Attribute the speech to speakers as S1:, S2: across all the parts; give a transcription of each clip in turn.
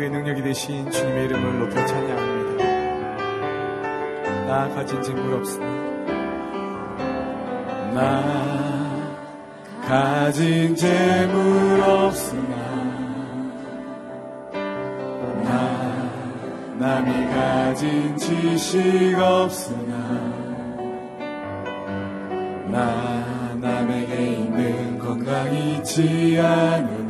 S1: 우리의 능력이 되신 주님의 이름을 높여 찬양합니다. 나 가진 재물 없으나 나 가진 재물 없으나. 나 남이 가진 지식 없으나. 나 남에게 있는 건강 있지 않으나.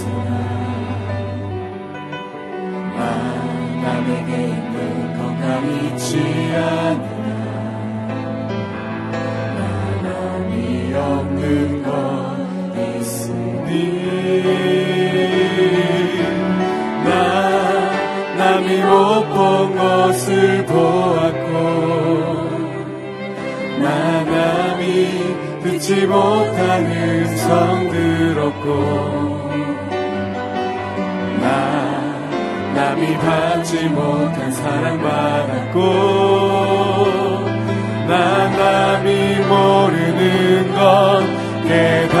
S1: 것을 보았고 나감이 듣지 못하는 성들었고 나 남이 받지 못한 사랑받았고 나 남이 모르는 것 깨닫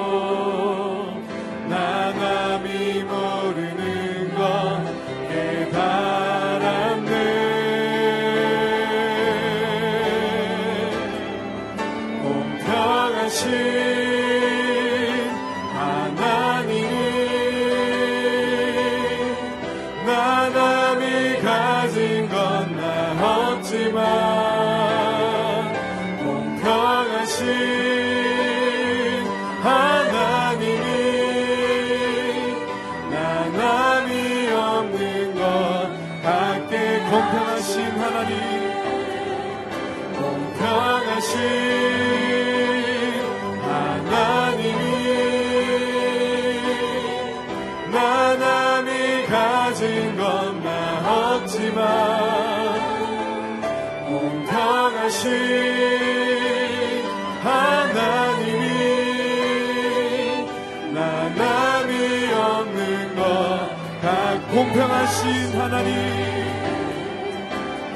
S1: 공평하신 하나님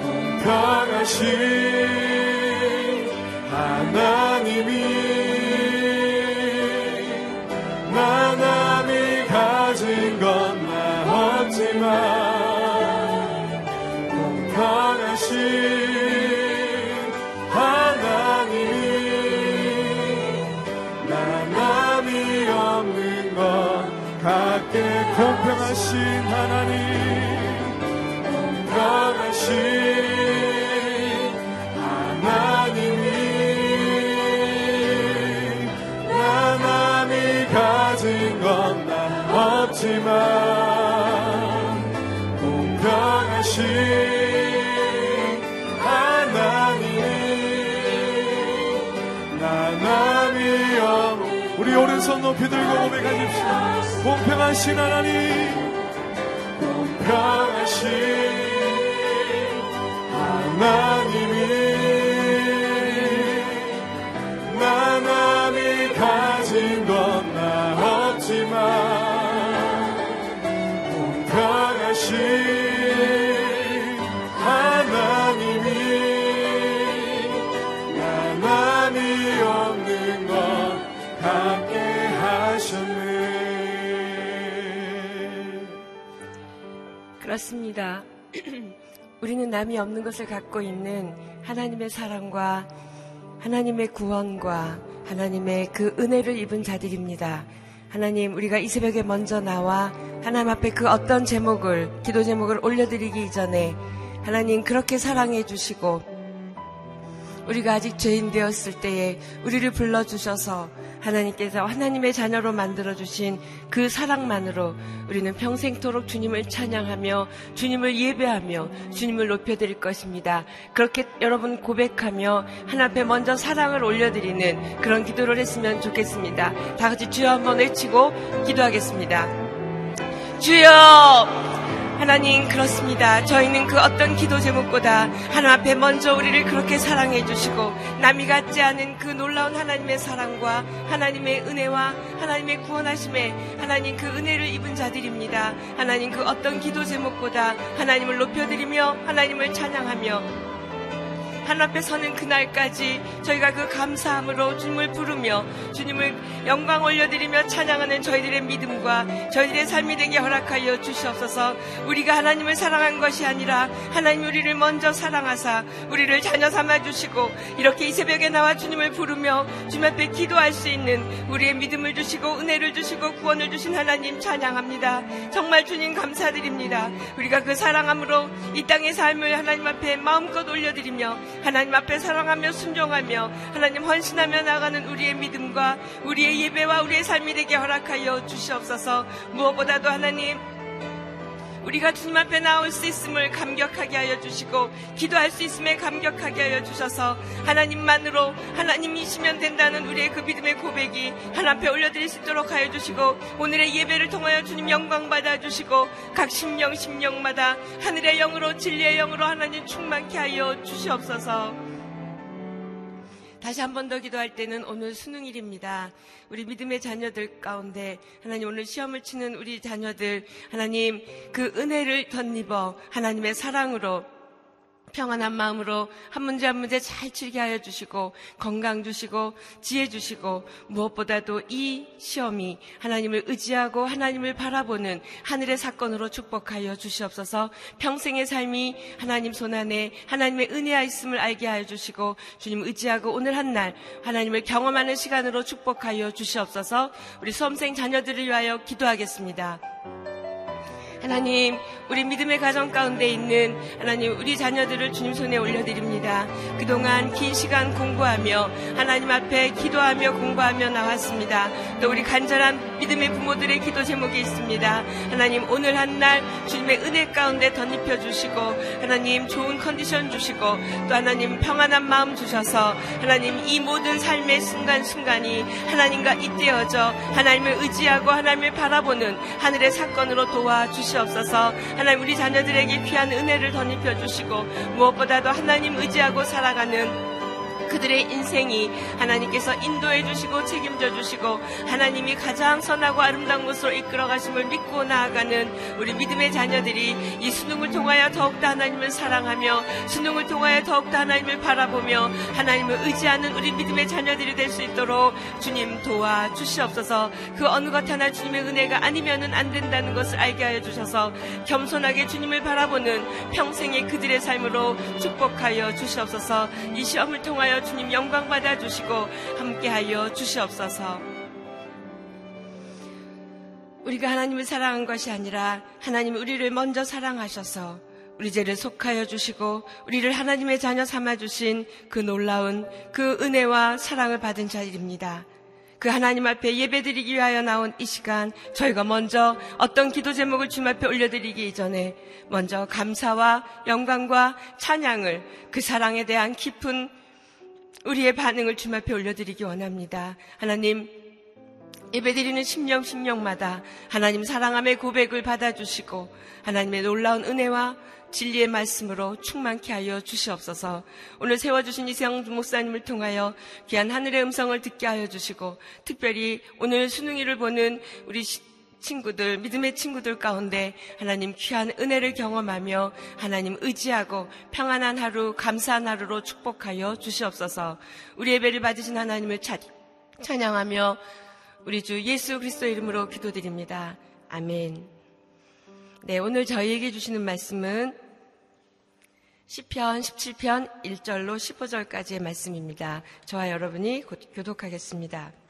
S1: 공평하신 하나님이 사랑하신 하나님. 높이 들고 고백하십시오. 공평하신 하나님, 공평하신. 하나님
S2: 그렇습니다. 우리는 남이 없는 것을 갖고 있는 하나님의 사랑과 하나님의 구원과 하나님의 그 은혜를 입은 자들입니다. 하나님, 우리가 이 새벽에 먼저 나와 하나님 앞에 그 어떤 제목을, 기도 제목을 올려드리기 이전에 하나님 그렇게 사랑해 주시고 우리가 아직 죄인 되었을 때에 우리를 불러주셔서 하나님께서 하나님의 자녀로 만들어주신 그 사랑만으로 우리는 평생토록 주님을 찬양하며 주님을 예배하며 주님을 높여드릴 것입니다. 그렇게 여러분 고백하며 하나 앞에 먼저 사랑을 올려드리는 그런 기도를 했으면 좋겠습니다. 다 같이 주여 한번 외치고 기도하겠습니다. 주여! 하나님 그렇습니다. 저희는 그 어떤 기도 제목보다 하나님 앞에 먼저 우리를 그렇게 사랑해 주시고 남이 같지 않은 그 놀라운 하나님의 사랑과 하나님의 은혜와 하나님의 구원하심에 하나님 그 은혜를 입은 자들입니다. 하나님 그 어떤 기도 제목보다 하나님을 높여드리며 하나님을 찬양하며 하나님 앞에 서는 그날까지 저희가 그 감사함으로 주님을 부르며 주님을 영광 올려드리며 찬양하는 저희들의 믿음과 저희들의 삶이 되게 허락하여 주시옵소서. 우리가 하나님을 사랑한 것이 아니라 하나님 우리를 먼저 사랑하사 우리를 자녀 삼아 주시고 이렇게 이 새벽에 나와 주님을 부르며 주님 앞에 기도할 수 있는 우리의 믿음을 주시고 은혜를 주시고 구원을 주신 하나님 찬양합니다. 정말 주님 감사드립니다. 우리가 그 사랑함으로 이 땅의 삶을 하나님 앞에 마음껏 올려드리며 하나님 앞에 사랑하며 순종하며 하나님 헌신하며 나가는 우리의 믿음과 우리의 예배와 우리의 삶이 되게 허락하여 주시옵소서. 무엇보다도 하나님 우리가 주님 앞에 나올 수 있음을 감격하게 하여 주시고 기도할 수 있음에 감격하게 하여 주셔서 하나님만으로 하나님이시면 된다는 우리의 그 믿음의 고백이 하나님 앞에 올려드릴 수 있도록 하여 주시고 오늘의 예배를 통하여 주님 영광 받아 주시고 각 심령 심령마다 하늘의 영으로 진리의 영으로 하나님 충만케 하여 주시옵소서. 다시 한 번 더 기도할 때는 오늘 수능일입니다. 우리 믿음의 자녀들 가운데 하나님 오늘 시험을 치는 우리 자녀들 하나님 그 은혜를 덧입어 하나님의 사랑으로 평안한 마음으로 한 문제 한 문제 잘 치게 하여 주시고 건강 주시고 지혜 주시고 무엇보다도 이 시험이 하나님을 의지하고 하나님을 바라보는 하늘의 사건으로 축복하여 주시옵소서 평생의 삶이 하나님 손안에 하나님의 은혜가 있음을 알게 하여 주시고 주님 의지하고 오늘 한 날 하나님을 경험하는 시간으로 축복하여 주시옵소서 우리 수험생 자녀들을 위하여 기도하겠습니다. 하나님, 우리 믿음의 가정 가운데 있는 하나님, 우리 자녀들을 주님 손에 올려드립니다. 그동안 긴 시간 공부하며 하나님 앞에 기도하며 공부하며 나왔습니다. 또 우리 간절한 믿음의 부모들의 기도 제목이 있습니다. 하나님, 오늘 한 날 주님의 은혜 가운데 덧입혀 주시고 하나님 좋은 컨디션 주시고 또 하나님 평안한 마음 주셔서 하나님 이 모든 삶의 순간순간이 하나님과 잇대어져 하나님을 의지하고 하나님을 바라보는 하늘의 사건으로 도와주시 옵소서. 하나님 우리 자녀들에게 귀한 은혜를 덧입혀 주시고 무엇보다도 하나님 의지하고 살아가는 그들의 인생이 하나님께서 인도해 주시고 책임져 주시고 하나님이 가장 선하고 아름다운 곳으로 이끌어 가심을 믿고 나아가는 우리 믿음의 자녀들이 이 수능을 통하여 더욱더 하나님을 사랑하며 수능을 통하여 더욱더 하나님을 바라보며 하나님을 의지하는 우리 믿음의 자녀들이 될 수 있도록 주님 도와 주시옵소서. 그 어느 것 하나 주님의 은혜가 아니면은 안 된다는 것을 알게 하여 주셔서 겸손하게 주님을 바라보는 평생의 그들의 삶으로 축복하여 주시옵소서. 이 시험을 통하여 주님 영광 받아 주시고 함께하여 주시옵소서. 우리가 하나님을 사랑한 것이 아니라 하나님 우리를 먼저 사랑하셔서 우리 죄를 속하여 주시고 우리를 하나님의 자녀 삼아 주신 그 놀라운 그 은혜와 사랑을 받은 자들입니다. 그 하나님 앞에 예배드리기 위하여 나온 이 시간 저희가 먼저 어떤 기도 제목을 주님 앞에 올려드리기 이전에 먼저 감사와 영광과 찬양을 그 사랑에 대한 깊은 우리의 반응을 주님 앞에 올려드리기 원합니다. 하나님 예배드리는 심령 심령마다 하나님 사랑함의 고백을 받아주시고 하나님의 놀라운 은혜와 진리의 말씀으로 충만케 하여 주시옵소서. 오늘 세워주신 이세영 목사님을 통하여 귀한 하늘의 음성을 듣게 하여 주시고 특별히 오늘 수능이를 보는 우리 친구들, 믿음의 친구들 가운데 하나님 귀한 은혜를 경험하며 하나님 의지하고 평안한 하루, 감사한 하루로 축복하여 주시옵소서. 우리 예배를 받으신 하나님을 찬양하며 우리 주 예수 그리스도 이름으로 기도드립니다. 아멘. 네, 오늘 저희에게 주시는 말씀은 시편 17편 1절로 15절까지의 말씀입니다. 저와 여러분이 곧 교독하겠습니다.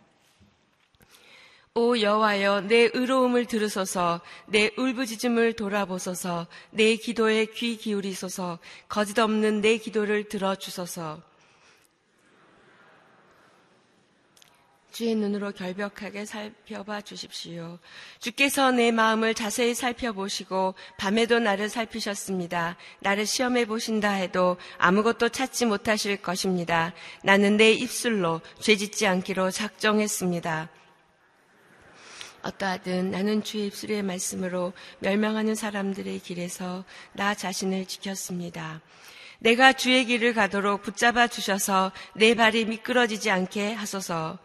S2: 오 여호와여 내 의로움을 들으소서 내 울부짖음을 돌아보소서 내 기도에 귀 기울이소서 거짓 없는 내 기도를 들어 주소서 주의 눈으로 결벽하게 살펴봐 주십시오. 주께서 내 마음을 자세히 살펴보시고 밤에도 나를 살피셨습니다. 나를 시험해 보신다 해도 아무것도 찾지 못하실 것입니다. 나는 내 입술로 죄짓지 않기로 작정했습니다. 어떠하든 나는 주의 입술의 말씀으로 멸망하는 사람들의 길에서 나 자신을 지켰습니다. 내가 주의 길을 가도록 붙잡아 주셔서 내 발이 미끄러지지 않게 하소서.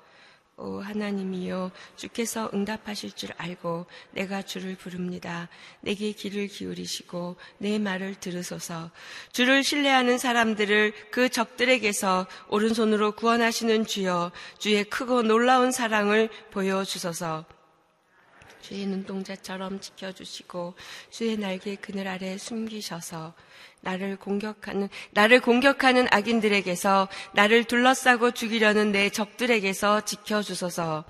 S2: 오 하나님이여 주께서 응답하실 줄 알고 내가 주를 부릅니다. 내게 귀를 기울이시고 내 말을 들으소서. 주를 신뢰하는 사람들을 그 적들에게서 오른손으로 구원하시는 주여 주의 크고 놀라운 사랑을 보여 주소서. 주의 눈동자처럼 지켜주시고 주의 날개 그늘 아래 숨기셔서 나를 공격하는 나를 공격하는 악인들에게서 나를 둘러싸고 죽이려는 내 적들에게서 지켜 주소서.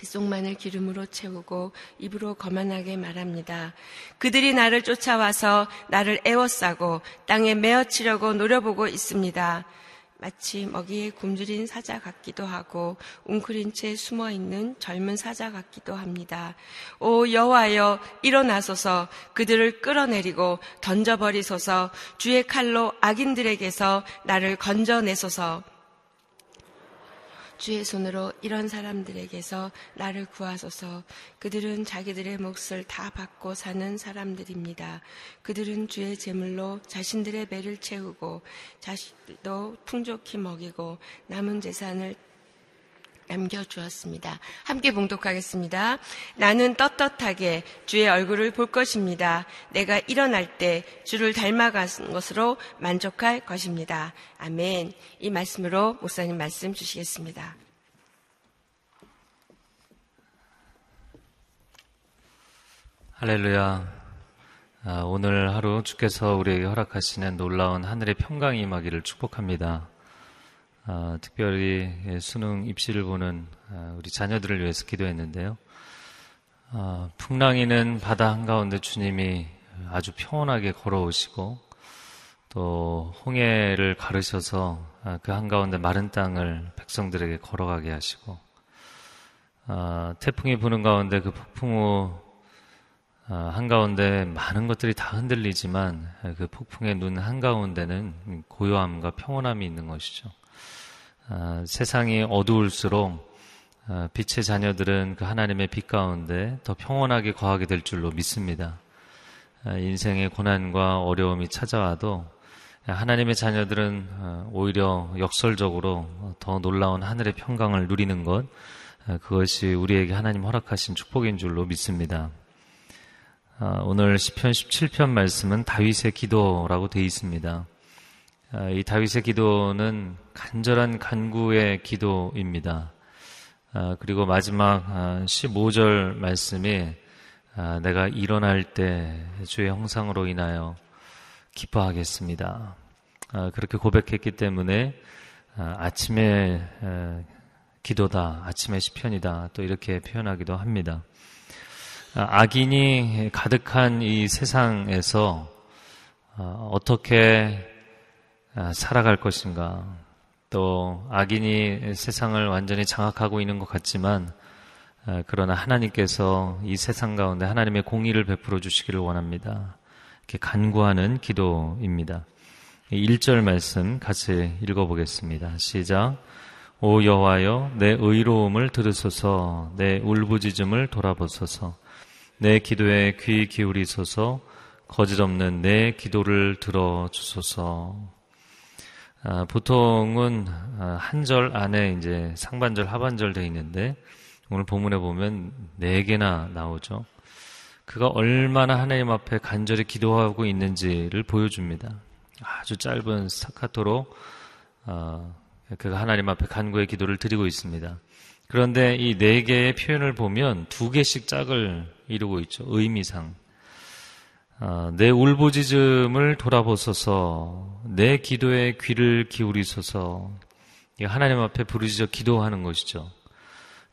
S2: 빗속만을 기름으로 채우고 입으로 거만하게 말합니다. 그들이 나를 쫓아와서 나를 애워싸고 땅에 메어치려고 노려보고 있습니다. 마치 먹이에 굶주린 사자 같기도 하고 웅크린 채 숨어 있는 젊은 사자 같기도 합니다. 오 여호와여 일어나소서. 그들을 끌어내리고 던져버리소서. 주의 칼로 악인들에게서 나를 건져내소서 주의 손으로 이런 사람들에게서 나를 구하소서. 그들은 자기들의 몫을 다 받고 사는 사람들입니다. 그들은 주의 제물로 자신들의 배를 채우고 자식도 풍족히 먹이고 남은 재산을 남겨주었습니다. 함께 봉독하겠습니다. 나는 떳떳하게 주의 얼굴을 볼 것입니다. 내가 일어날 때 주를 닮아간 것으로 만족할 것입니다. 아멘. 이 말씀으로 목사님 말씀 주시겠습니다.
S3: 할렐루야. 아, 오늘 하루 주께서 우리에게 허락하시는 놀라운 하늘의 평강이 임하기를 축복합니다. 어, 특별히 수능 입시를 보는 어, 우리 자녀들을 위해서 기도했는데요. 어, 풍랑이는 바다 한가운데 주님이 아주 평온하게 걸어오시고 또 홍해를 가르셔서 어, 그 한가운데 마른 땅을 백성들에게 걸어가게 하시고 어, 태풍이 부는 가운데 그 폭풍 후 어, 한가운데 많은 것들이 다 흔들리지만 그 폭풍의 눈 한가운데는 고요함과 평온함이 있는 것이죠. 아, 세상이 어두울수록 아, 빛의 자녀들은 그 하나님의 빛 가운데 더 평온하게 거하게 될 줄로 믿습니다. 아, 인생의 고난과 어려움이 찾아와도 하나님의 자녀들은 오히려 역설적으로 더 놀라운 하늘의 평강을 누리는 것, 그것이 우리에게 하나님 허락하신 축복인 줄로 믿습니다. 오늘 10편 17편 말씀은 다윗의 기도라고 되어 있습니다. 아, 이 다윗의 기도는 간절한 간구의 기도입니다. 아, 그리고 마지막 15절 아, 말씀이 내가 일어날 때 주의 형상으로 인하여 기뻐하겠습니다. 그렇게 고백했기 때문에 아침에 기도다, 아침의 시편이다, 또 이렇게 표현하기도 합니다. 악인이 가득한 이 세상에서 어떻게 아, 살아갈 것인가. 또 악인이 세상을 완전히 장악하고 있는 것 같지만 아, 그러나 하나님께서 이 세상 가운데 하나님의 공의를 베풀어 주시기를 원합니다. 이렇게 간구하는 기도입니다. 1절 말씀 같이 읽어보겠습니다. 시작. 오 여호와여 내 의로움을 들으소서 내 울부짖음을 돌아보소서 내 기도에 귀 기울이소서 거짓 없는 내 기도를 들어 주소서. 아, 보통은 아, 한절 안에 이제 상반절 하반절 돼 있는데 오늘 본문에 보면 네 개나 나오죠. 그가 얼마나 하나님 앞에 간절히 기도하고 있는지를 보여줍니다. 아주 짧은 스타카토로 어, 그가 하나님 앞에 간구의 기도를 드리고 있습니다. 그런데 이 네 개의 표현을 보면 두 개씩 짝을 이루고 있죠. 의미상. 어, 내 울부짖음을 돌아보소서, 내 기도에 귀를 기울이소서. 하나님 앞에 부르짖어 기도하는 것이죠.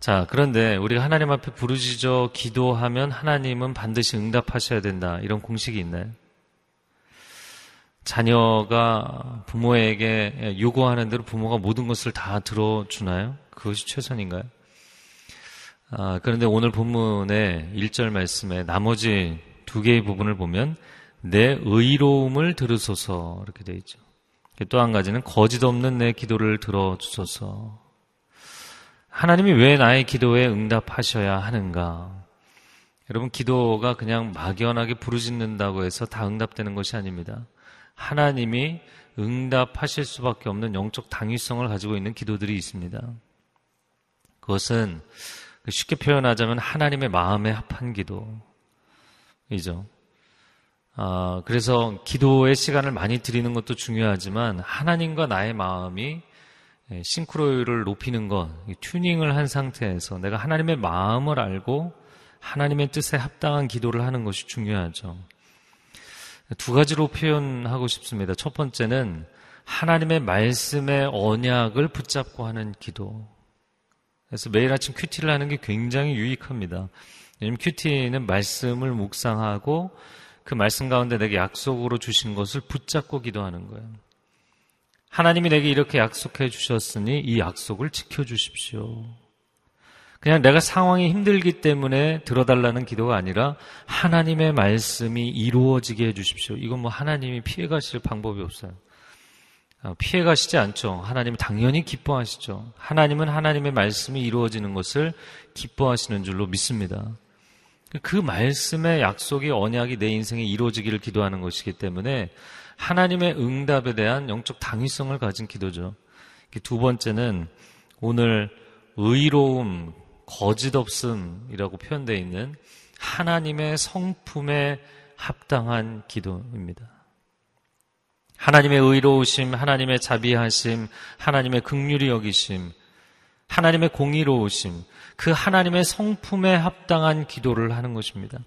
S3: 자, 그런데 우리가 하나님 앞에 부르짖어 기도하면 하나님은 반드시 응답하셔야 된다. 이런 공식이 있나요? 자녀가 부모에게 요구하는 대로 부모가 모든 것을 다 들어주나요? 그것이 최선인가요? 아, 그런데 오늘 본문의 1절 말씀에 나머지 두 개의 부분을 보면 내 의로움을 들으소서 이렇게 되어 있죠. 또 한 가지는 거짓 없는 내 기도를 들어주소서. 하나님이 왜 나의 기도에 응답하셔야 하는가? 여러분, 기도가 그냥 막연하게 부르짖는다고 해서 다 응답되는 것이 아닙니다. 하나님이 응답하실 수밖에 없는 영적 당위성을 가지고 있는 기도들이 있습니다. 그것은 쉽게 표현하자면 하나님의 마음에 합한 기도 이죠. 아, 그래서 기도의 시간을 많이 드리는 것도 중요하지만 하나님과 나의 마음이 싱크로율을 높이는 것, 튜닝을 한 상태에서 내가 하나님의 마음을 알고 하나님의 뜻에 합당한 기도를 하는 것이 중요하죠. 두 가지로 표현하고 싶습니다. 첫 번째는 하나님의 말씀의 언약을 붙잡고 하는 기도. 그래서 매일 아침 큐티를 하는 게 굉장히 유익합니다. 왜냐면 큐티는 말씀을 묵상하고 그 말씀 가운데 내게 약속으로 주신 것을 붙잡고 기도하는 거예요. 하나님이 내게 이렇게 약속해 주셨으니 이 약속을 지켜 주십시오. 그냥 내가 상황이 힘들기 때문에 들어달라는 기도가 아니라 하나님의 말씀이 이루어지게 해 주십시오. 이건 뭐 하나님이 피해 가실 방법이 없어요. 어, 피해 가시지 않죠. 하나님은 당연히 기뻐하시죠. 하나님은 하나님의 말씀이 이루어지는 것을 기뻐하시는 줄로 믿습니다. 그 말씀의 약속이 언약이 내 인생에 이루어지기를 기도하는 것이기 때문에 하나님의 응답에 대한 영적 당위성을 가진 기도죠. 두 번째는 오늘 의로움, 거짓 없음이라고 표현되어 있는 하나님의 성품에 합당한 기도입니다. 하나님의 의로우심, 하나님의 자비하심, 하나님의 극률이 여기심, 하나님의 공의로우심, 그 하나님의 성품에 합당한 기도를 하는 것입니다.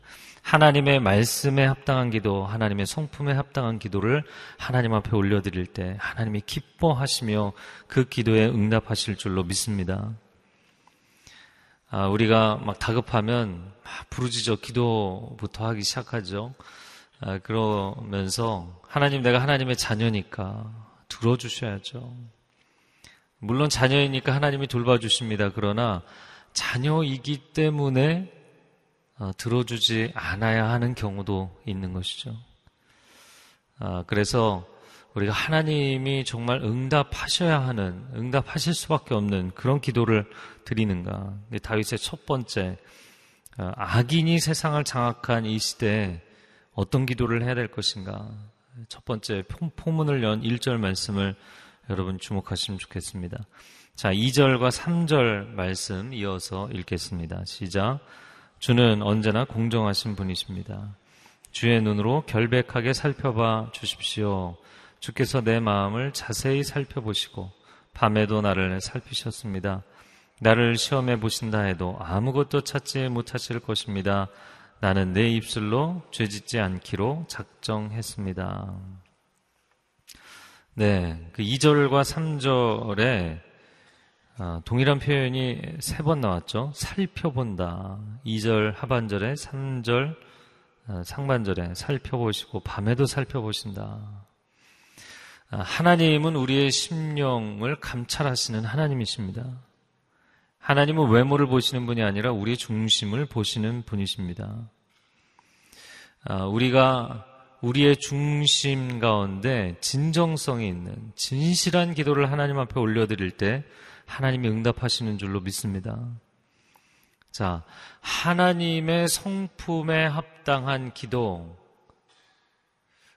S3: 하나님의 말씀에 합당한 기도, 하나님의 성품에 합당한 기도를 하나님 앞에 올려드릴 때 하나님이 기뻐하시며 그 기도에 응답하실 줄로 믿습니다. 아, 우리가 막 다급하면 막 부르짖어 기도부터 하기 시작하죠. 아, 그러면서 하나님 내가 하나님의 자녀니까 들어주셔야죠. 물론 자녀이니까 하나님이 돌봐주십니다. 그러나 자녀이기 때문에 어, 들어주지 않아야 하는 경우도 있는 것이죠. 아, 그래서 우리가 하나님이 정말 응답하셔야 하는, 응답하실 수밖에 없는 그런 기도를 드리는가. 다윗의 첫 번째, 어, 악인이 세상을 장악한 이 시대에 어떤 기도를 해야 될 것인가. 첫 번째, 포문을 연 1절 말씀을 여러분 주목하시면 좋겠습니다. 자, 2절과 3절 말씀 이어서 읽겠습니다. 시작. 주는 언제나 공정하신 분이십니다. 주의 눈으로 결백하게 살펴봐 주십시오. 주께서 내 마음을 자세히 살펴보시고 밤에도 나를 살피셨습니다. 나를 시험해 보신다 해도 아무것도 찾지 못하실 것입니다. 나는 내 입술로 죄짓지 않기로 작정했습니다. 네, 그 2절과 3절에 아, 동일한 표현이 세 번 나왔죠. 살펴본다. 2절 하반절에 3절 아, 상반절에 살펴보시고 밤에도 살펴보신다. 아, 하나님은 우리의 심령을 감찰하시는 하나님이십니다. 하나님은 외모를 보시는 분이 아니라 우리의 중심을 보시는 분이십니다. 우리가 우리의 중심 가운데 진정성이 있는 진실한 기도를 하나님 앞에 올려드릴 때 하나님이 응답하시는 줄로 믿습니다. 자, 하나님의 성품에 합당한 기도.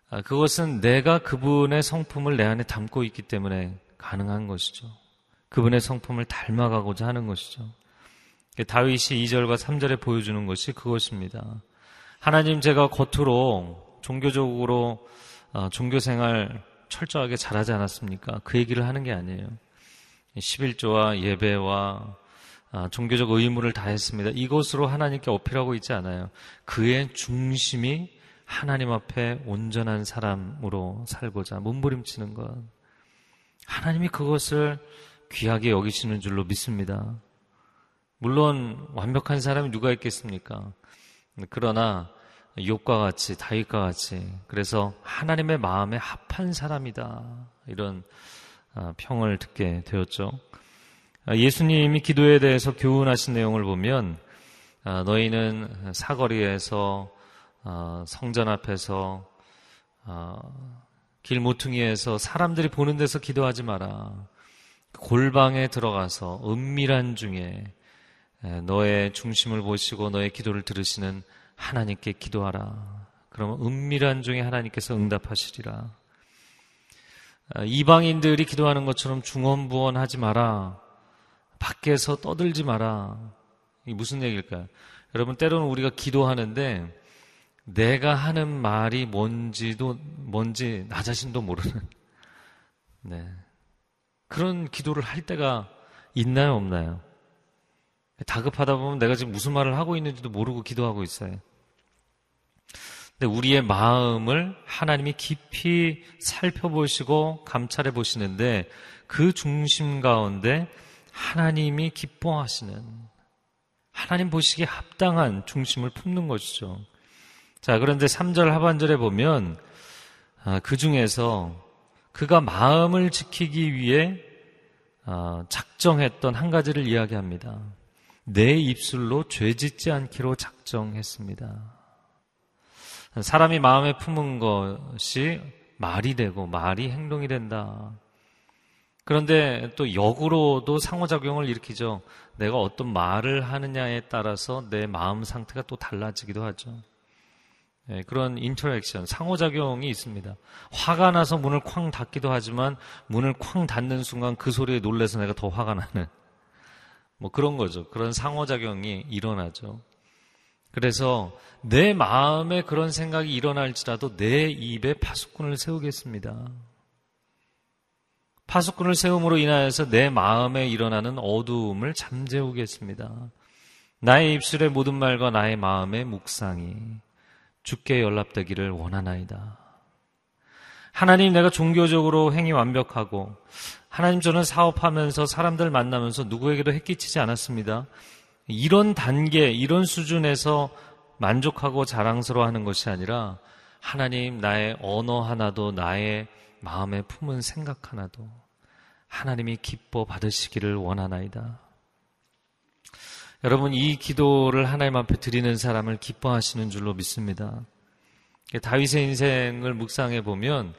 S3: 아, 그것은 내가 그분의 성품을 내 안에 담고 있기 때문에 가능한 것이죠. 그분의 성품을 닮아가고자 하는 것이죠. 다윗이 2절과 3절에 보여주는 것이 그것입니다. 하나님 제가 겉으로 종교적으로 어, 종교 생활 철저하게 잘하지 않았습니까? 그 얘기를 하는 게 아니에요. 11조와 예배와 아, 종교적 의무를 다했습니다. 이것으로 하나님께 어필하고 있지 않아요. 그의 중심이 하나님 앞에 온전한 사람으로 살고자 몸부림치는 것. 하나님이 그것을 귀하게 여기시는 줄로 믿습니다. 물론 완벽한 사람이 누가 있겠습니까? 그러나 욥과 같이 다윗과 같이 그래서 하나님의 마음에 합한 사람이다 이런 아, 평을 듣게 되었죠. 아, 예수님이 기도에 대해서 교훈하신 내용을 보면 아, 너희는 사거리에서 성전 앞에서 길 모퉁이에서 사람들이 보는 데서 기도하지 마라. 골방에 들어가서 은밀한 중에 너의 중심을 보시고 너의 기도를 들으시는 하나님께 기도하라. 그러면 은밀한 중에 하나님께서 응답하시리라. 아, 이방인들이 기도하는 것처럼 중언부언하지 마라. 밖에서 떠들지 마라. 이 무슨 얘기일까요? 여러분 때로는 우리가 기도하는데 내가 하는 말이 뭔지도 뭔지 나 자신도 모르는 네. 그런 기도를 할 때가 있나요, 없나요? 다급하다 보면 내가 지금 무슨 말을 하고 있는지도 모르고 기도하고 있어요. 근데 우리의 마음을 하나님이 깊이 살펴보시고 감찰해 보시는데 그 중심 가운데 하나님이 기뻐하시는 하나님 보시기에 합당한 중심을 품는 것이죠. 자, 그런데 3절 하반절에 보면 아, 그 중에서 그가 마음을 지키기 위해 아, 작정했던 한 가지를 이야기합니다. 내 입술로 죄 짓지 않기로 작정했습니다. 사람이 마음에 품은 것이 말이 되고 말이 행동이 된다. 그런데 또 역으로도 상호작용을 일으키죠. 내가 어떤 말을 하느냐에 따라서 내 마음 상태가 또 달라지기도 하죠. 네, 그런 interaction, 상호작용이 있습니다. 화가 나서 문을 쾅 닫기도 하지만 문을 쾅 닫는 순간 그 소리에 놀래서 내가 더 화가 나는 뭐 그런 거죠. 그런 상호작용이 일어나죠. 그래서 내 마음에 그런 생각이 일어날지라도 내 입에 파수꾼을 세우겠습니다. 파수꾼을 세움으로 인하여서 내 마음에 일어나는 어두움을 잠재우겠습니다. 나의 입술의 모든 말과 나의 마음의 묵상이 주께 연락되기를 원하나이다. 하나님 내가 종교적으로 행위 완벽하고 하나님 저는 사업하면서 사람들 만나면서 누구에게도 해끼치지 않았습니다. 이런 단계, 이런 수준에서 만족하고 자랑스러워 하는 것이 아니라 하나님 나의 언어 하나도 나의 마음에 품은 생각 하나도 하나님이 기뻐 받으시기를 원하나이다. 여러분 이 기도를 하나님 앞에 드리는 사람을 기뻐하시는 줄로 믿습니다. 다윗의 인생을 묵상해 보면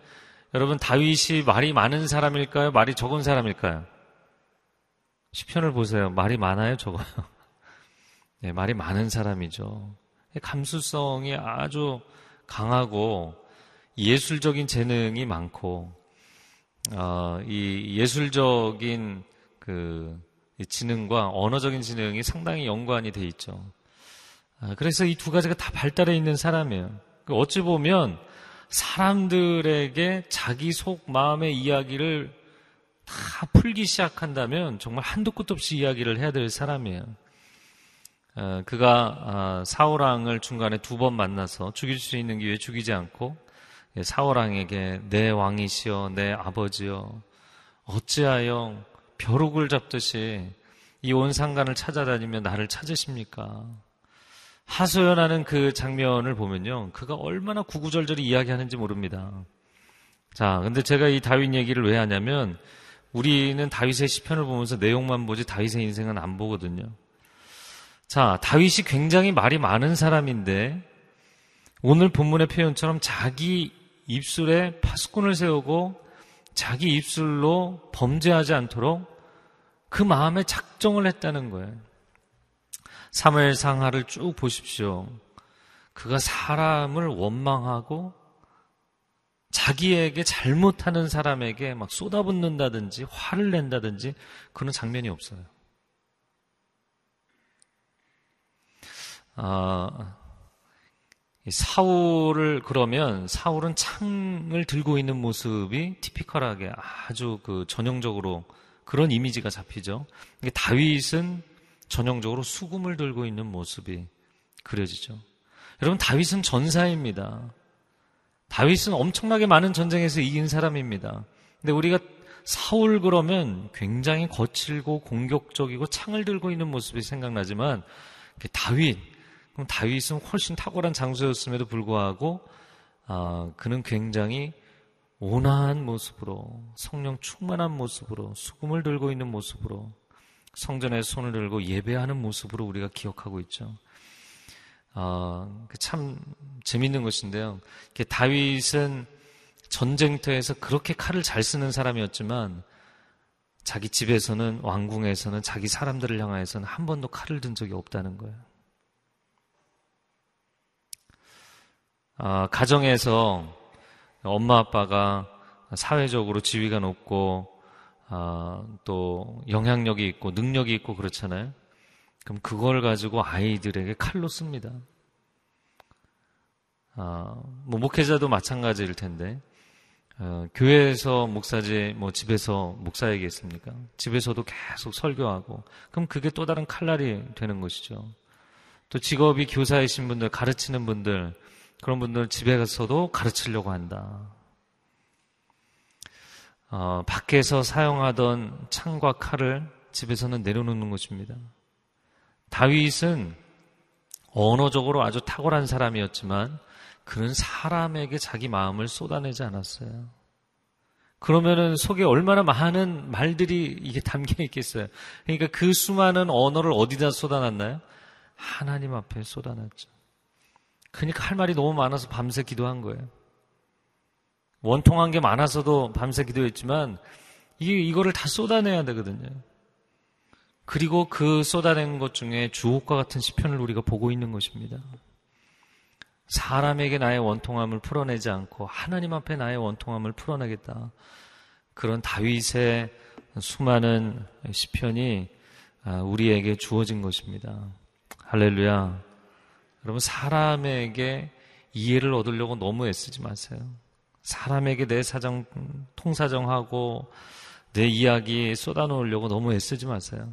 S3: 여러분 다윗이 말이 많은 사람일까요? 말이 적은 사람일까요? 시편을 보세요. 말이 많아요, 적어요? 네, 말이 많은 사람이죠. 감수성이 아주 강하고 예술적인 재능이 많고 어, 이 예술적인 그 지능과 언어적인 지능이 상당히 연관이 돼 있죠. 아, 그래서 이 두 가지가 다 발달해 있는 사람이에요. 그 어찌 보면 사람들에게 자기 속 마음의 이야기를 다 풀기 시작한다면 정말 한도 끝도 없이 이야기를 해야 될 사람이에요. 어, 그가 아, 사울왕을 중간에 두 번 만나서 죽일 수 있는 기회에 죽이지 않고 예, 사울왕에게 내 왕이시여 내 아버지여 어찌하여 벼룩을 잡듯이 이 온 상간을 찾아다니며 나를 찾으십니까? 하소연하는 그 장면을 보면요. 그가 얼마나 구구절절히 이야기하는지 모릅니다. 자, 근데 제가 이 다윗 얘기를 왜 하냐면 우리는 다윗의 시편을 보면서 내용만 보지 다윗의 인생은 안 보거든요. 자, 다윗이 굉장히 말이 많은 사람인데 오늘 본문의 표현처럼 자기 입술에 파수꾼을 세우고 자기 입술로 범죄하지 않도록 그 마음에 작정을 했다는 거예요. 사무엘 상하를 쭉 보십시오. 그가 사람을 원망하고 자기에게 잘못하는 사람에게 막 쏟아붓는다든지 화를 낸다든지 그런 장면이 없어요. 아, 사울을 그러면 사울은 창을 들고 있는 모습이 티피컬하게 아주 그 전형적으로 그런 이미지가 잡히죠. 다윗은 전형적으로 수금을 들고 있는 모습이 그려지죠. 여러분 다윗은 전사입니다. 다윗은 엄청나게 많은 전쟁에서 이긴 사람입니다. 근데 우리가 사울 그러면 굉장히 거칠고 공격적이고 창을 들고 있는 모습이 생각나지만 다윗 그럼 다윗은 훨씬 탁월한 장수였음에도 불구하고 아, 그는 굉장히 온화한 모습으로 성령 충만한 모습으로 수금을 들고 있는 모습으로 성전에 손을 들고 예배하는 모습으로 우리가 기억하고 있죠. 어, 참 재밌는 것인데요. 다윗은 전쟁터에서 그렇게 칼을 잘 쓰는 사람이었지만 자기 집에서는 왕궁에서는 자기 사람들을 향하여서는 한 번도 칼을 든 적이 없다는 거예요. 아, 가정에서 엄마 아빠가 사회적으로 지위가 높고 아, 또 영향력이 있고 능력이 있고 그렇잖아요. 그럼 그걸 가지고 아이들에게 칼로 씁니다. 아, 뭐 목회자도 마찬가지일 텐데 어, 교회에서 목사지 뭐 집에서 목사 얘기했습니까? 집에서도 계속 설교하고 그럼 그게 또 다른 칼날이 되는 것이죠. 또 직업이 교사이신 분들 가르치는 분들 그런 분들 집에 가서도 가르치려고 한다. 어, 밖에서 사용하던 창과 칼을 집에서는 내려놓는 것입니다. 다윗은 언어적으로 아주 탁월한 사람이었지만 그는 사람에게 자기 마음을 쏟아내지 않았어요. 그러면은 속에 얼마나 많은 말들이 이게 담겨 있겠어요. 그러니까 그 수많은 언어를 어디다 쏟아놨나요? 하나님 앞에 쏟아놨죠. 그러니까 할 말이 너무 많아서 밤새 기도한 거예요. 원통한 게 많아서도 밤새 기도했지만 이 이거를 다 쏟아내야 되거든요. 그리고 그 쏟아낸 것 중에 주옥과 같은 시편을 우리가 보고 있는 것입니다. 사람에게 나의 원통함을 풀어내지 않고 하나님 앞에 나의 원통함을 풀어내겠다. 그런 다윗의 수많은 시편이 아, 우리에게 주어진 것입니다. 할렐루야. 여러분 사람에게 이해를 얻으려고 너무 애쓰지 마세요. 사람에게 내 사정 통사정하고 내 이야기 쏟아놓으려고 너무 애쓰지 마세요.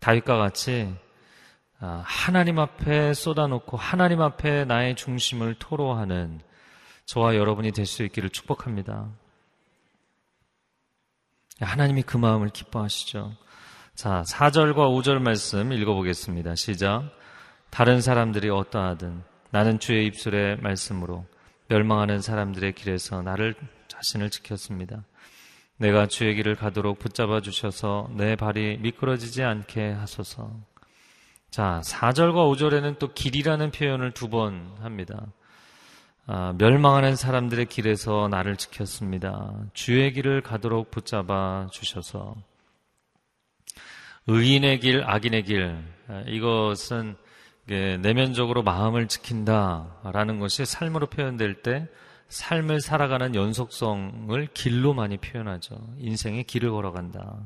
S3: 다윗과 같이 아, 하나님 앞에 쏟아놓고 하나님 앞에 나의 중심을 토로하는 저와 여러분이 될 수 있기를 축복합니다. 하나님이 그 마음을 기뻐하시죠. 자, 4절과 5절 말씀 읽어보겠습니다. 시작. 다른 사람들이 어떠하든 나는 주의 입술의 말씀으로 멸망하는 사람들의 길에서 나를 자신을 지켰습니다. 내가 주의 길을 가도록 붙잡아 주셔서 내 발이 미끄러지지 않게 하소서. 자, 4절과 5절에는 또 길이라는 표현을 두 번 합니다. 아, 멸망하는 사람들의 길에서 나를 지켰습니다. 주의 길을 가도록 붙잡아 주셔서. 의인의 길, 악인의 길. 아, 이것은 내면적으로 마음을 지킨다라는 것이 삶으로 표현될 때 삶을 살아가는 연속성을 길로 많이 표현하죠. 인생의 길을 걸어간다.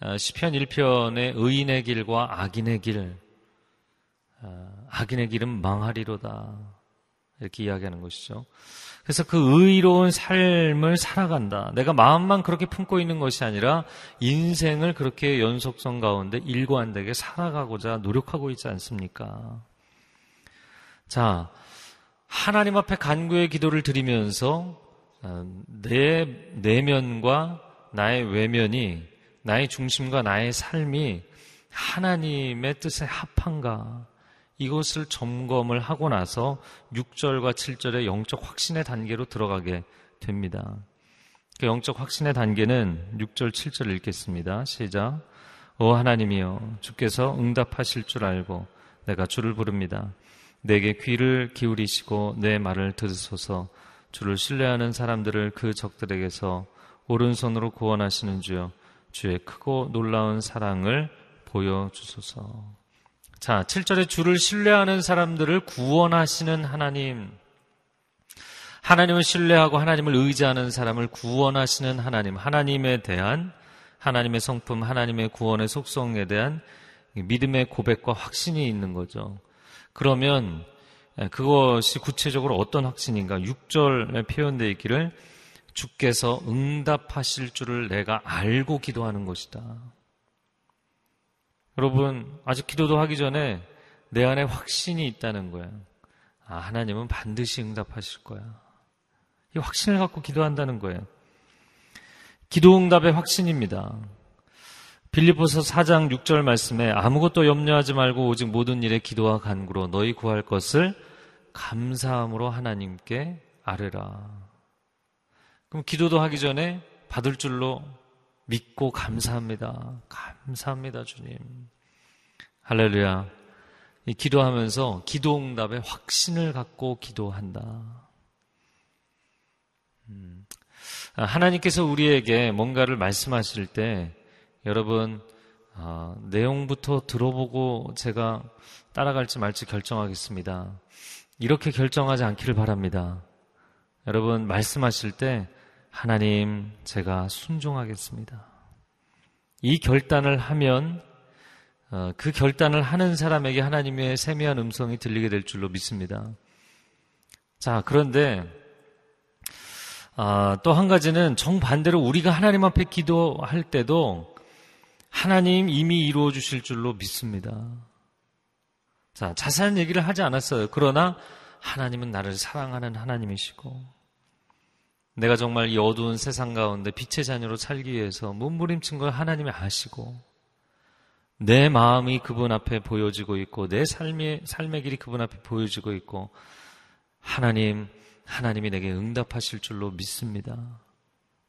S3: 아, 시편 1편의 의인의 길과 악인의 길, 아, 악인의 길은 망하리로다. 이렇게 이야기하는 것이죠. 그래서 그 의로운 삶을 살아간다. 내가 마음만 그렇게 품고 있는 것이 아니라 인생을 그렇게 연속성 가운데 일관되게 살아가고자 노력하고 있지 않습니까? 자, 하나님 앞에 간구의 기도를 드리면서 어, 내 내면과 나의 외면이 나의 중심과 나의 삶이 하나님의 뜻에 합한가 이것을 점검을 하고 나서 6절과 7절의 영적 확신의 단계로 들어가게 됩니다. 그 영적 확신의 단계는 6절, 7절 읽겠습니다. 시작. 오 하나님이여 주께서 응답하실 줄 알고 내가 주를 부릅니다. 내게 귀를 기울이시고 내 말을 들으소서 주를 신뢰하는 사람들을 그 적들에게서 오른손으로 구원하시는 주여 주의 크고 놀라운 사랑을 보여주소서. 자, 7절에 주를 신뢰하는 사람들을 구원하시는 하나님. 하나님을 신뢰하고 하나님을 의지하는 사람을 구원하시는 하나님. 하나님에 대한 하나님의 성품, 하나님의 구원의 속성에 대한 믿음의 고백과 확신이 있는 거죠. 그러면 그것이 구체적으로 어떤 확신인가? 6절에 표현되어 있기를 주께서 응답하실 줄을 내가 알고 기도하는 것이다. 여러분, 아직 기도도 하기 전에 내 안에 확신이 있다는 거야. 아, 하나님은 반드시 응답하실 거야. 이 확신을 갖고 기도한다는 거예요. 기도 응답의 확신입니다. 빌리포서 4장 6절 말씀에 아무것도 염려하지 말고 오직 모든 일에 기도와 간구로 너희 구할 것을 감사함으로 하나님께 아뢰라. 그럼 기도도 하기 전에 받을 줄로 믿고 감사합니다. 감사합니다, 주님. 할렐루야. 이 기도하면서 기도 응답의 확신을 갖고 기도한다. 음. 아, 하나님께서 우리에게 뭔가를 말씀하실 때 여러분 어, 내용부터 들어보고 제가 따라갈지 말지 결정하겠습니다. 이렇게 결정하지 않기를 바랍니다. 여러분 말씀하실 때 하나님 제가 순종하겠습니다. 이 결단을 하면 어, 그 결단을 하는 사람에게 하나님의 세미한 음성이 들리게 될 줄로 믿습니다. 자 그런데 아, 또 한 가지는 정반대로 우리가 하나님 앞에 기도할 때도 하나님 이미 이루어 주실 줄로 믿습니다. 자, 자세한 얘기를 하지 않았어요. 그러나 하나님은 나를 사랑하는 하나님이시고 내가 정말 이 어두운 세상 가운데 빛의 자녀로 살기 위해서 몸부림친 걸 하나님이 아시고 내 마음이 그분 앞에 보여지고 있고 내 삶의 삶의 길이 그분 앞에 보여지고 있고 하나님 하나님이 내게 응답하실 줄로 믿습니다.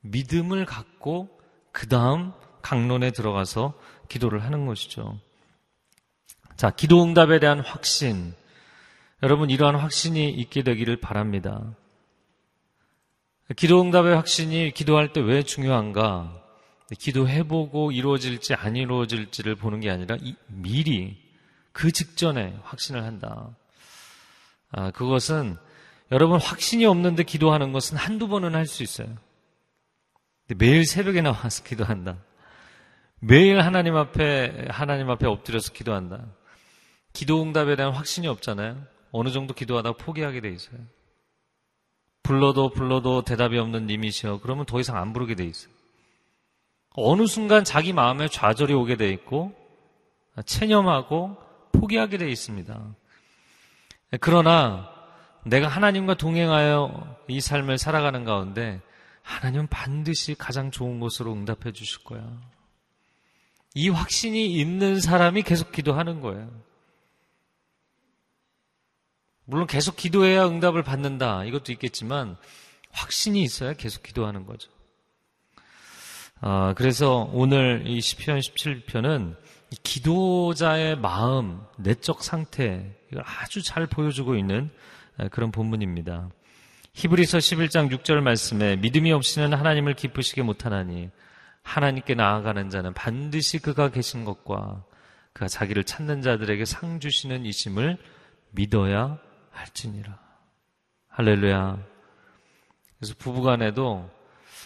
S3: 믿음을 갖고 그 다음 강론에 들어가서 기도를 하는 것이죠. 자, 기도 응답에 대한 확신. 여러분, 이러한 확신이 있게 되기를 바랍니다. 기도 응답의 확신이 기도할 때 왜 중요한가? 기도해보고 이루어질지 안 이루어질지를 보는 게 아니라 미리 그 직전에 확신을 한다. 아, 그것은 여러분 확신이 없는데 기도하는 것은 한두 번은 할 수 있어요. 매일 새벽에 나와서 기도한다. 매일 하나님 앞에 하나님 앞에 엎드려서 기도한다. 기도 응답에 대한 확신이 없잖아요. 어느 정도 기도하다가 포기하게 돼 있어요. 불러도 불러도 대답이 없는 님이시여. 그러면 더 이상 안 부르게 돼 있어요. 어느 순간 자기 마음에 좌절이 오게 돼 있고 체념하고 포기하게 돼 있습니다. 그러나 내가 하나님과 동행하여 이 삶을 살아가는 가운데 하나님은 반드시 가장 좋은 것으로 응답해 주실 거야. 이 확신이 있는 사람이 계속 기도하는 거예요. 물론 계속 기도해야 응답을 받는다. 이것도 있겠지만 확신이 있어야 계속 기도하는 거죠. 아, 그래서 오늘 이 시편 17편은 기도자의 마음, 내적 상태 이걸 아주 잘 보여주고 있는 그런 본문입니다. 히브리서 11장 6절 말씀에 믿음이 없이는 하나님을 기쁘시게 못하나니 하나님께 나아가는 자는 반드시 그가 계신 것과 그가 자기를 찾는 자들에게 상 주시는 이심을 믿어야 할지니라. 할렐루야. 그래서 부부간에도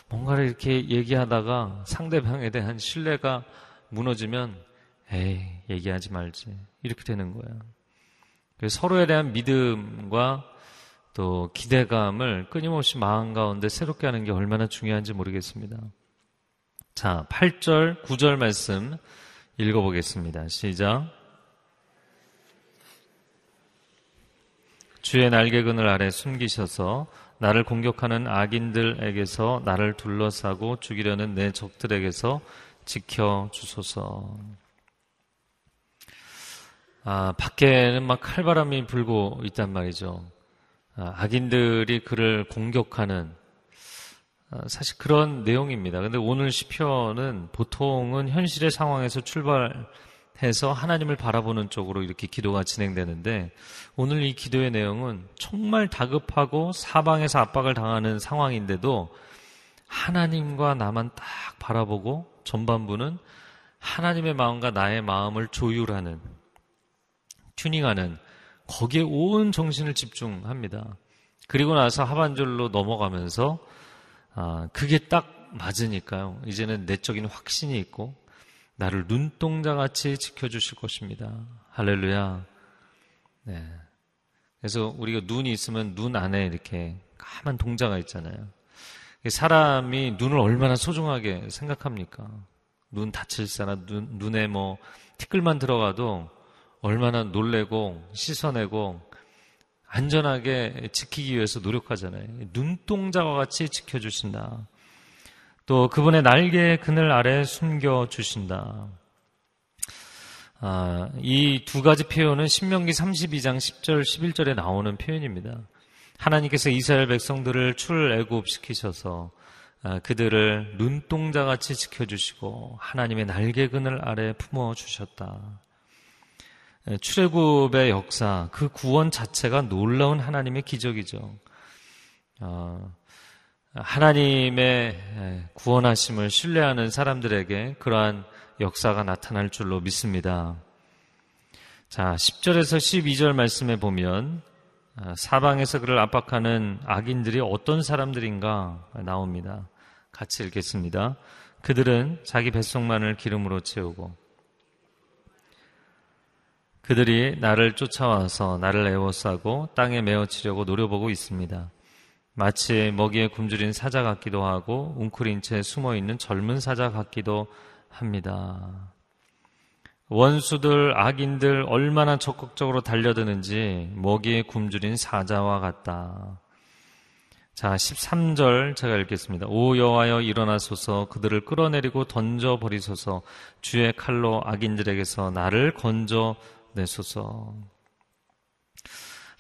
S3: 뭔가를 이렇게 얘기하다가 상대방에 대한 신뢰가 무너지면 에이 얘기하지 말지 이렇게 되는 거예요. 서로에 대한 믿음과 또 기대감을 끊임없이 마음 가운데 새롭게 하는 게 얼마나 중요한지 모르겠습니다. 자, 8절, 9절 말씀 읽어보겠습니다. 시작. 주의 날개근을 아래 숨기셔서 나를 공격하는 악인들에게서 나를 둘러싸고 죽이려는 내 적들에게서 지켜 주소서. 아, 밖에는 막 칼바람이 불고 있단 말이죠. 아, 악인들이 그를 공격하는 아, 사실 그런 내용입니다. 근데 오늘 시편은 보통은 현실의 상황에서 출발 해서 하나님을 바라보는 쪽으로 이렇게 기도가 진행되는데 오늘 이 기도의 내용은 정말 다급하고 사방에서 압박을 당하는 상황인데도 하나님과 나만 딱 바라보고 전반부는 하나님의 마음과 나의 마음을 조율하는 튜닝하는 거기에 온 정신을 집중합니다. 그리고 나서 하반절로 넘어가면서 아, 그게 딱 맞으니까요. 이제는 내적인 확신이 있고 나를 눈동자같이 지켜주실 것입니다. 할렐루야. 네. 그래서 우리가 눈이 있으면 눈 안에 이렇게 까만 동자가 있잖아요. 사람이 눈을 얼마나 소중하게 생각합니까? 눈 다칠 사람, 눈, 눈에 뭐 티끌만 들어가도 얼마나 놀래고 씻어내고 안전하게 지키기 위해서 노력하잖아요. 눈동자와 같이 지켜주신다. 또 그분의 날개 그늘 아래 숨겨 주신다. 아, 이 두 가지 표현은 신명기 32장 10절, 11절에 나오는 표현입니다. 하나님께서 이스라엘 백성들을 출애굽시키셔서 아, 그들을 눈동자같이 지켜주시고 하나님의 날개 그늘 아래 품어 주셨다. 출애굽의 역사, 그 구원 자체가 놀라운 하나님의 기적이죠. 아, 하나님의 구원하심을 신뢰하는 사람들에게 그러한 역사가 나타날 줄로 믿습니다. 자, 10절에서 12절 말씀에 보면 아, 사방에서 그를 압박하는 악인들이 어떤 사람들인가 나옵니다. 같이 읽겠습니다. 그들은 자기 뱃속만을 기름으로 채우고 그들이 나를 쫓아와서 나를 애워싸고 땅에 메어치려고 노려보고 있습니다. 마치 먹이에 굶주린 사자 같기도 하고 웅크린 채 숨어 있는 젊은 사자 같기도 합니다. 원수들, 악인들 얼마나 적극적으로 달려드는지 먹이에 굶주린 사자와 같다. 자, 13절 제가 읽겠습니다. 오 여호와여 일어나소서 그들을 끌어내리고 던져 버리소서 주의 칼로 악인들에게서 나를 건져 내소서.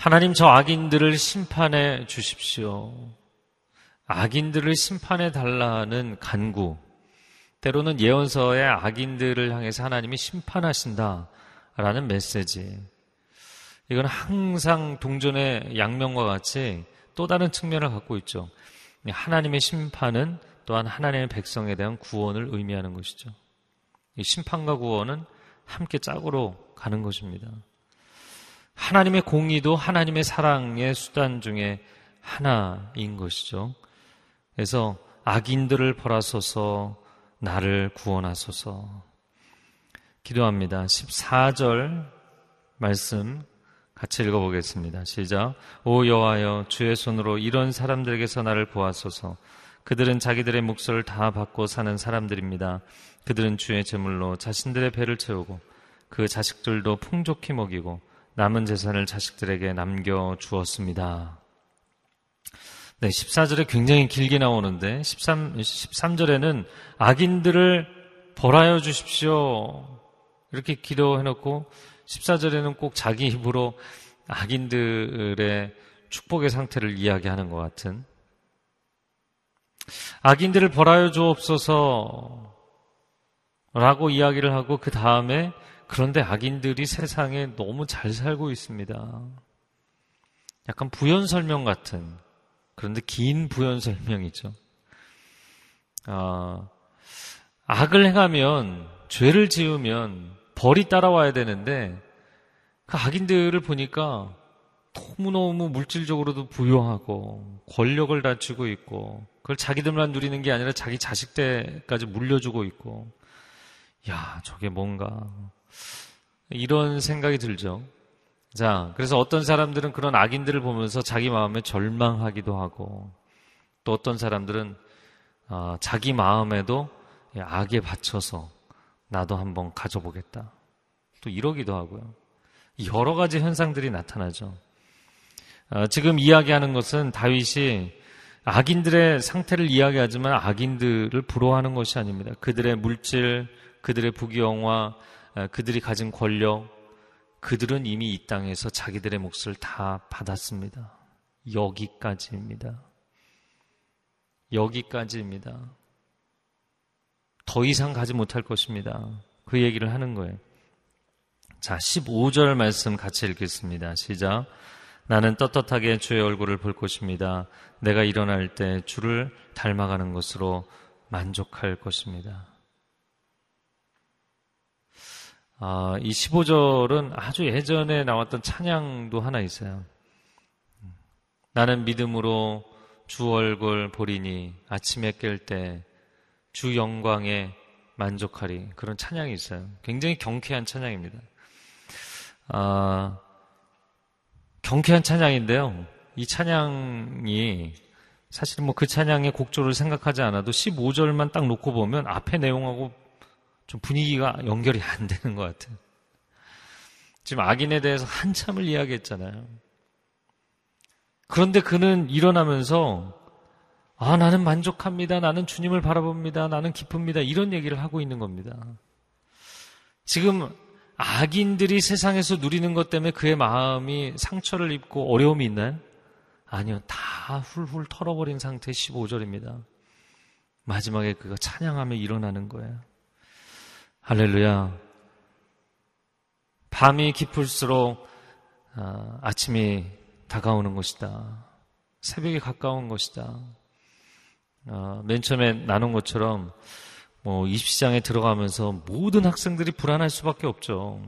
S3: 하나님 저 악인들을 심판해 주십시오. 악인들을 심판해 달라는 간구. 때로는 예언서의 악인들을 향해서 하나님이 심판하신다라는 메시지. 이건 항상 동전의 양면과 같이 또 다른 측면을 갖고 있죠. 하나님의 심판은 또한 하나님의 백성에 대한 구원을 의미하는 것이죠. 이 심판과 구원은 함께 짝으로 가는 것입니다. 하나님의 공의도 하나님의 사랑의 수단 중에 하나인 것이죠. 그래서 악인들을 벌하소서 나를 구원하소서 기도합니다. 14절 말씀 같이 읽어보겠습니다. 시작. 오 여호와여 주의 손으로 이런 사람들에게서 나를 구하소서. 그들은 자기들의 몫을 다 받고 사는 사람들입니다. 그들은 주의 제물로 자신들의 배를 채우고 그 자식들도 풍족히 먹이고 남은 재산을 자식들에게 남겨 주었습니다. 네, 14절에 굉장히 길게 나오는데 13, 13절에는 악인들을 벌하여 주십시오. 이렇게 기도해 놓고 14절에는 꼭 자기 입으로 악인들의 축복의 상태를 이야기하는 것 같은 악인들을 벌하여 주옵소서 라고 이야기를 하고 그 다음에 그런데 악인들이 세상에 너무 잘 살고 있습니다. 약간 부연 설명 같은 그런데 긴 부연 설명이죠. 아, 악을 행하면 죄를 지으면 벌이 따라와야 되는데 그 악인들을 보니까 너무너무 물질적으로도 부유하고 권력을 다치고 있고 그걸 자기들만 누리는 게 아니라 자기 자식 때까지 물려주고 있고 야 저게 뭔가 이런 생각이 들죠. 자, 그래서 어떤 사람들은 그런 악인들을 보면서 자기 마음에 절망하기도 하고 또 어떤 사람들은 어, 자기 마음에도 악에 받쳐서 나도 한번 가져보겠다. 또 이러기도 하고요. 여러 가지 현상들이 나타나죠. 어, 지금 이야기하는 것은 다윗이 악인들의 상태를 이야기하지만 악인들을 부러워하는 것이 아닙니다. 그들의 물질, 그들의 부귀영화, 그들이 가진 권력, 그들은 이미 이 땅에서 자기들의 몫을 다 받았습니다. 여기까지입니다. 여기까지입니다. 더 이상 가지 못할 것입니다. 그 얘기를 하는 거예요. 자, 15절 말씀 같이 읽겠습니다. 시작. 나는 떳떳하게 주의 얼굴을 볼 것입니다. 내가 일어날 때 주를 닮아가는 것으로 만족할 것입니다. 아, 이 15절은 아주 예전에 나왔던 찬양도 하나 있어요. 나는 믿음으로 주 얼굴 보리니 아침에 깰 때 주 영광에 만족하리. 그런 찬양이 있어요. 굉장히 경쾌한 찬양입니다. 아, 경쾌한 찬양인데요. 이 찬양이 사실 뭐 그 찬양의 곡조를 생각하지 않아도 15절만 딱 놓고 보면 앞에 내용하고 좀 분위기가 연결이 안 되는 것 같아요. 지금 악인에 대해서 한참을 이야기했잖아요. 그런데 그는 일어나면서 아, 나는 만족합니다. 나는 주님을 바라봅니다. 나는 기쁩니다. 이런 얘기를 하고 있는 겁니다. 지금 악인들이 세상에서 누리는 것 때문에 그의 마음이 상처를 입고 어려움이 있나요? 아니요. 다 훌훌 털어버린 상태 15절입니다. 마지막에 그가 찬양하며 일어나는 거예요. 할렐루야. 밤이 깊을수록 아, 아침이 다가오는 것이다. 새벽이 가까운 것이다. 아, 맨 처음에 나눈 것처럼 뭐 입시장에 들어가면서 모든 학생들이 불안할 수밖에 없죠.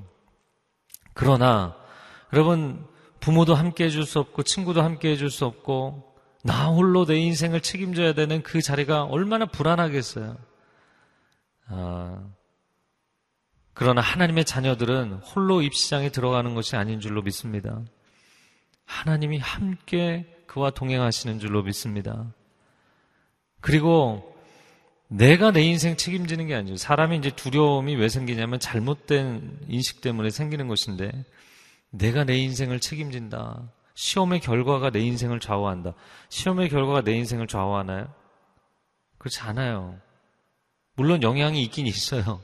S3: 그러나 여러분 부모도 함께 해줄 수 없고 친구도 함께 해줄 수 없고 나 홀로 내 인생을 책임져야 되는 그 자리가 얼마나 불안하겠어요. 아, 그러나 하나님의 자녀들은 홀로 입시장에 들어가는 것이 아닌 줄로 믿습니다. 하나님이 함께 그와 동행하시는 줄로 믿습니다. 그리고 내가 내 인생 책임지는 게 아니죠. 사람이 이제 두려움이 왜 생기냐면 잘못된 인식 때문에 생기는 것인데 내가 내 인생을 책임진다. 시험의 결과가 내 인생을 좌우한다. 시험의 결과가 내 인생을 좌우하나요? 그렇지 않아요. 물론 영향이 있긴 있어요.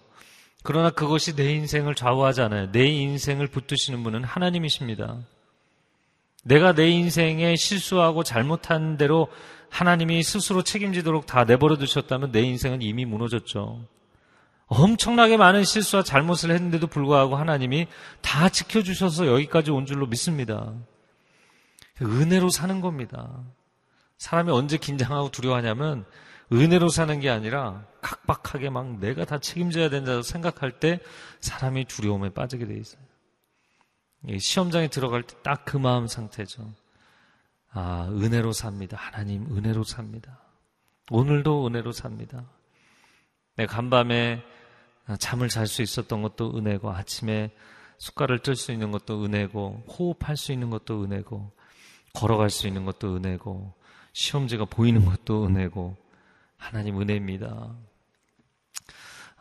S3: 그러나 그것이 내 인생을 좌우하지 않아요. 내 인생을 붙드시는 분은 하나님이십니다. 내가 내 인생에 실수하고 잘못한 대로 하나님이 스스로 책임지도록 다 내버려 두셨다면 내 인생은 이미 무너졌죠. 엄청나게 많은 실수와 잘못을 했는데도 불구하고 하나님이 다 지켜주셔서 여기까지 온 줄로 믿습니다. 은혜로 사는 겁니다. 사람이 언제 긴장하고 두려워하냐면 은혜로 사는 게 아니라 각박하게 막 내가 다 책임져야 된다고 생각할 때 사람이 두려움에 빠지게 돼 있어요. 시험장에 들어갈 때 딱 그 마음 상태죠. 아, 은혜로 삽니다. 하나님 은혜로 삽니다. 오늘도 은혜로 삽니다. 내 간밤에 잠을 잘 수 있었던 것도 은혜고 아침에 숟갈을 뜰 수 있는 것도 은혜고 호흡할 수 있는 것도 은혜고 걸어갈 수 있는 것도 은혜고 시험지가 보이는 것도 은혜고 하나님 은혜입니다.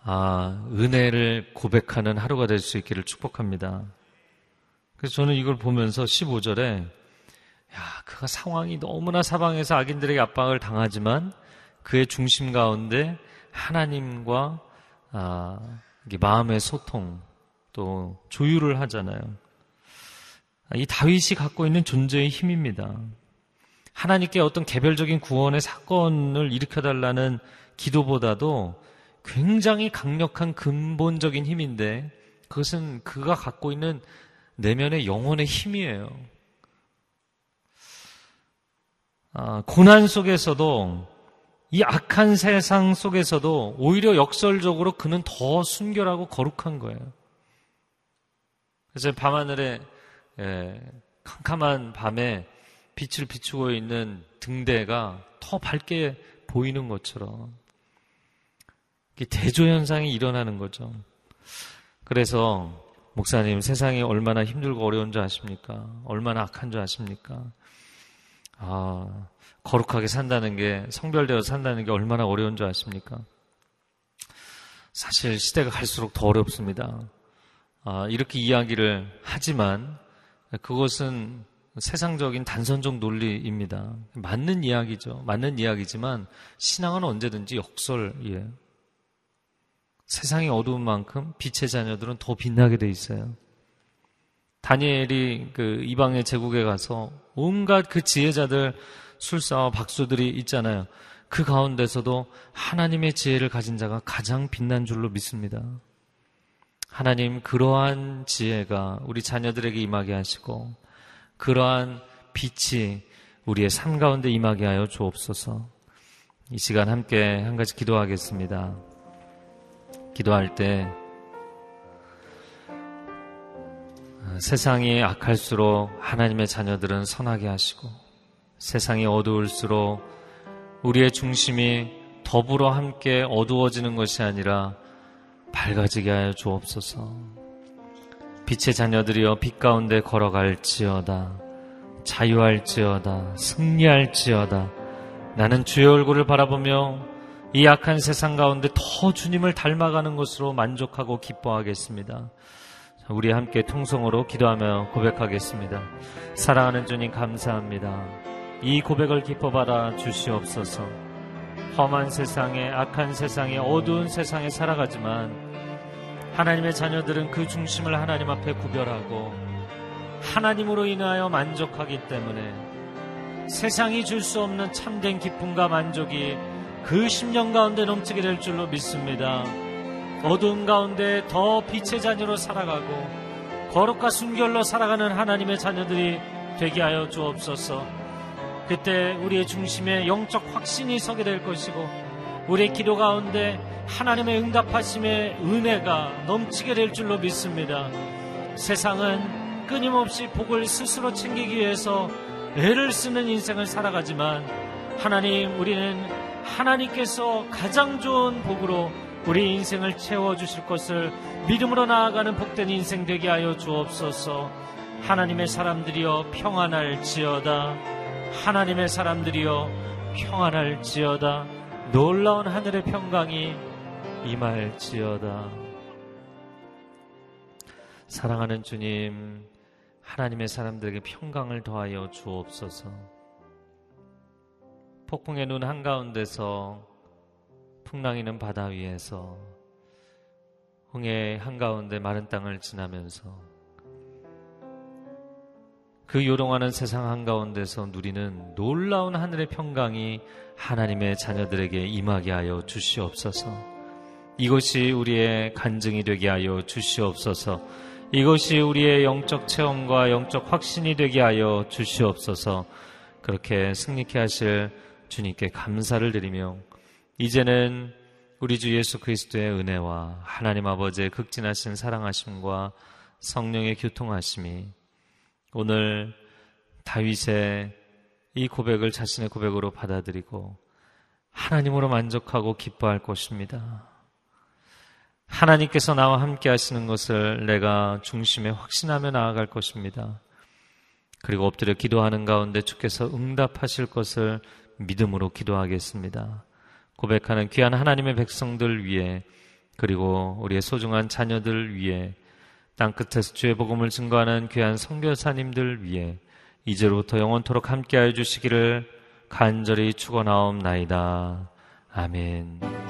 S3: 아, 은혜를 고백하는 하루가 될 수 있기를 축복합니다. 그래서 저는 이걸 보면서 15절에 야, 그가 상황이 너무나 사방에서 악인들에게 압박을 당하지만 그의 중심 가운데 하나님과 아, 마음의 소통 또 조율을 하잖아요. 이 다윗이 갖고 있는 존재의 힘입니다. 하나님께 어떤 개별적인 구원의 사건을 일으켜달라는 기도보다도 굉장히 강력한 근본적인 힘인데 그것은 그가 갖고 있는 내면의 영혼의 힘이에요. 아, 고난 속에서도 이 악한 세상 속에서도 오히려 역설적으로 그는 더 순결하고 거룩한 거예요. 그래서 밤하늘에 예, 캄캄한 밤에 빛을 비추고 있는 등대가 더 밝게 보이는 것처럼 대조 현상이 일어나는 거죠. 그래서 목사님 세상이 얼마나 힘들고 어려운 줄 아십니까? 얼마나 악한 줄 아십니까? 아, 거룩하게 산다는 게, 성별되어 산다는 게 얼마나 어려운 줄 아십니까? 사실 시대가 갈수록 더 어렵습니다. 아, 이렇게 이야기를 하지만 그것은 세상적인 단선적 논리입니다. 맞는 이야기죠. 맞는 이야기지만 신앙은 언제든지 역설이에요. 세상이 어두운 만큼 빛의 자녀들은 더 빛나게 돼 있어요. 다니엘이 그 이방의 제국에 가서 온갖 그 지혜자들 술사와 박수들이 있잖아요. 그 가운데서도 하나님의 지혜를 가진 자가 가장 빛난 줄로 믿습니다. 하나님 그러한 지혜가 우리 자녀들에게 임하게 하시고 그러한 빛이 우리의 삶 가운데 임하게 하여 주옵소서. 이 시간 함께 한 가지 기도하겠습니다. 기도할 때 세상이 악할수록 하나님의 자녀들은 선하게 하시고 세상이 어두울수록 우리의 중심이 더불어 함께 어두워지는 것이 아니라 밝아지게 하여 주옵소서. 빛의 자녀들이여 빛 가운데 걸어갈지어다. 자유할지어다. 승리할지어다. 나는 주의 얼굴을 바라보며 이 약한 세상 가운데 더 주님을 닮아가는 것으로 만족하고 기뻐하겠습니다. 우리 함께 통성으로 기도하며 고백하겠습니다. 사랑하는 주님 감사합니다. 이 고백을 기뻐 받아 주시옵소서. 험한 세상에 악한 세상에 어두운 세상에 살아가지만 하나님의 자녀들은 그 중심을 하나님 앞에 구별하고 하나님으로 인하여 만족하기 때문에 세상이 줄 수 없는 참된 기쁨과 만족이 그 심령 가운데 넘치게 될 줄로 믿습니다. 어두운 가운데 더 빛의 자녀로 살아가고 거룩과 순결로 살아가는 하나님의 자녀들이 되게 하여 주옵소서. 그때 우리의 중심에 영적 확신이 서게 될 것이고 우리의 기도 가운데 하나님의 응답하심의 은혜가 넘치게 될 줄로 믿습니다. 세상은 끊임없이 복을 스스로 챙기기 위해서 애를 쓰는 인생을 살아가지만 하나님 우리는 하나님께서 가장 좋은 복으로 우리 인생을 채워주실 것을 믿음으로 나아가는 복된 인생 되게 하여 주옵소서. 하나님의 사람들이여 평안할 지어다. 하나님의 사람들이여 평안할 지어다. 놀라운 하늘의 평강이 임할지어다 사랑하는 주님 하나님의 사람들에게 평강을 더하여 주옵소서 폭풍의 눈 한가운데서 풍랑이는 바다 위에서 홍해 한가운데 마른 땅을 지나면서 그 요동하는 세상 한가운데서 누리는 놀라운 하늘의 평강이 하나님의 자녀들에게 임하게 하여 주시옵소서. 이것이 우리의 간증이 되게 하여 주시옵소서. 이것이 우리의 영적 체험과 영적 확신이 되게 하여 주시옵소서. 그렇게 승리케 하실 주님께 감사를 드리며 이제는 우리 주 예수 그리스도의 은혜와 하나님 아버지의 극진하신 사랑하심과 성령의 교통하심이 오늘 다윗의 이 고백을 자신의 고백으로 받아들이고 하나님으로 만족하고 기뻐할 것입니다. 하나님께서 나와 함께 하시는 것을 내가 중심에 확신하며 나아갈 것입니다. 그리고 엎드려 기도하는 가운데 주께서 응답하실 것을 믿음으로 기도하겠습니다. 고백하는 귀한 하나님의 백성들 위해 그리고 우리의 소중한 자녀들 위해 땅끝에서 주의 복음을 증거하는 귀한 성교사님들 위해 이제로부터 영원토록 함께하여 주시기를 간절히 축원하옵나이다. 아멘.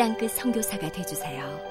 S4: 땅끝 성교사가 되주세요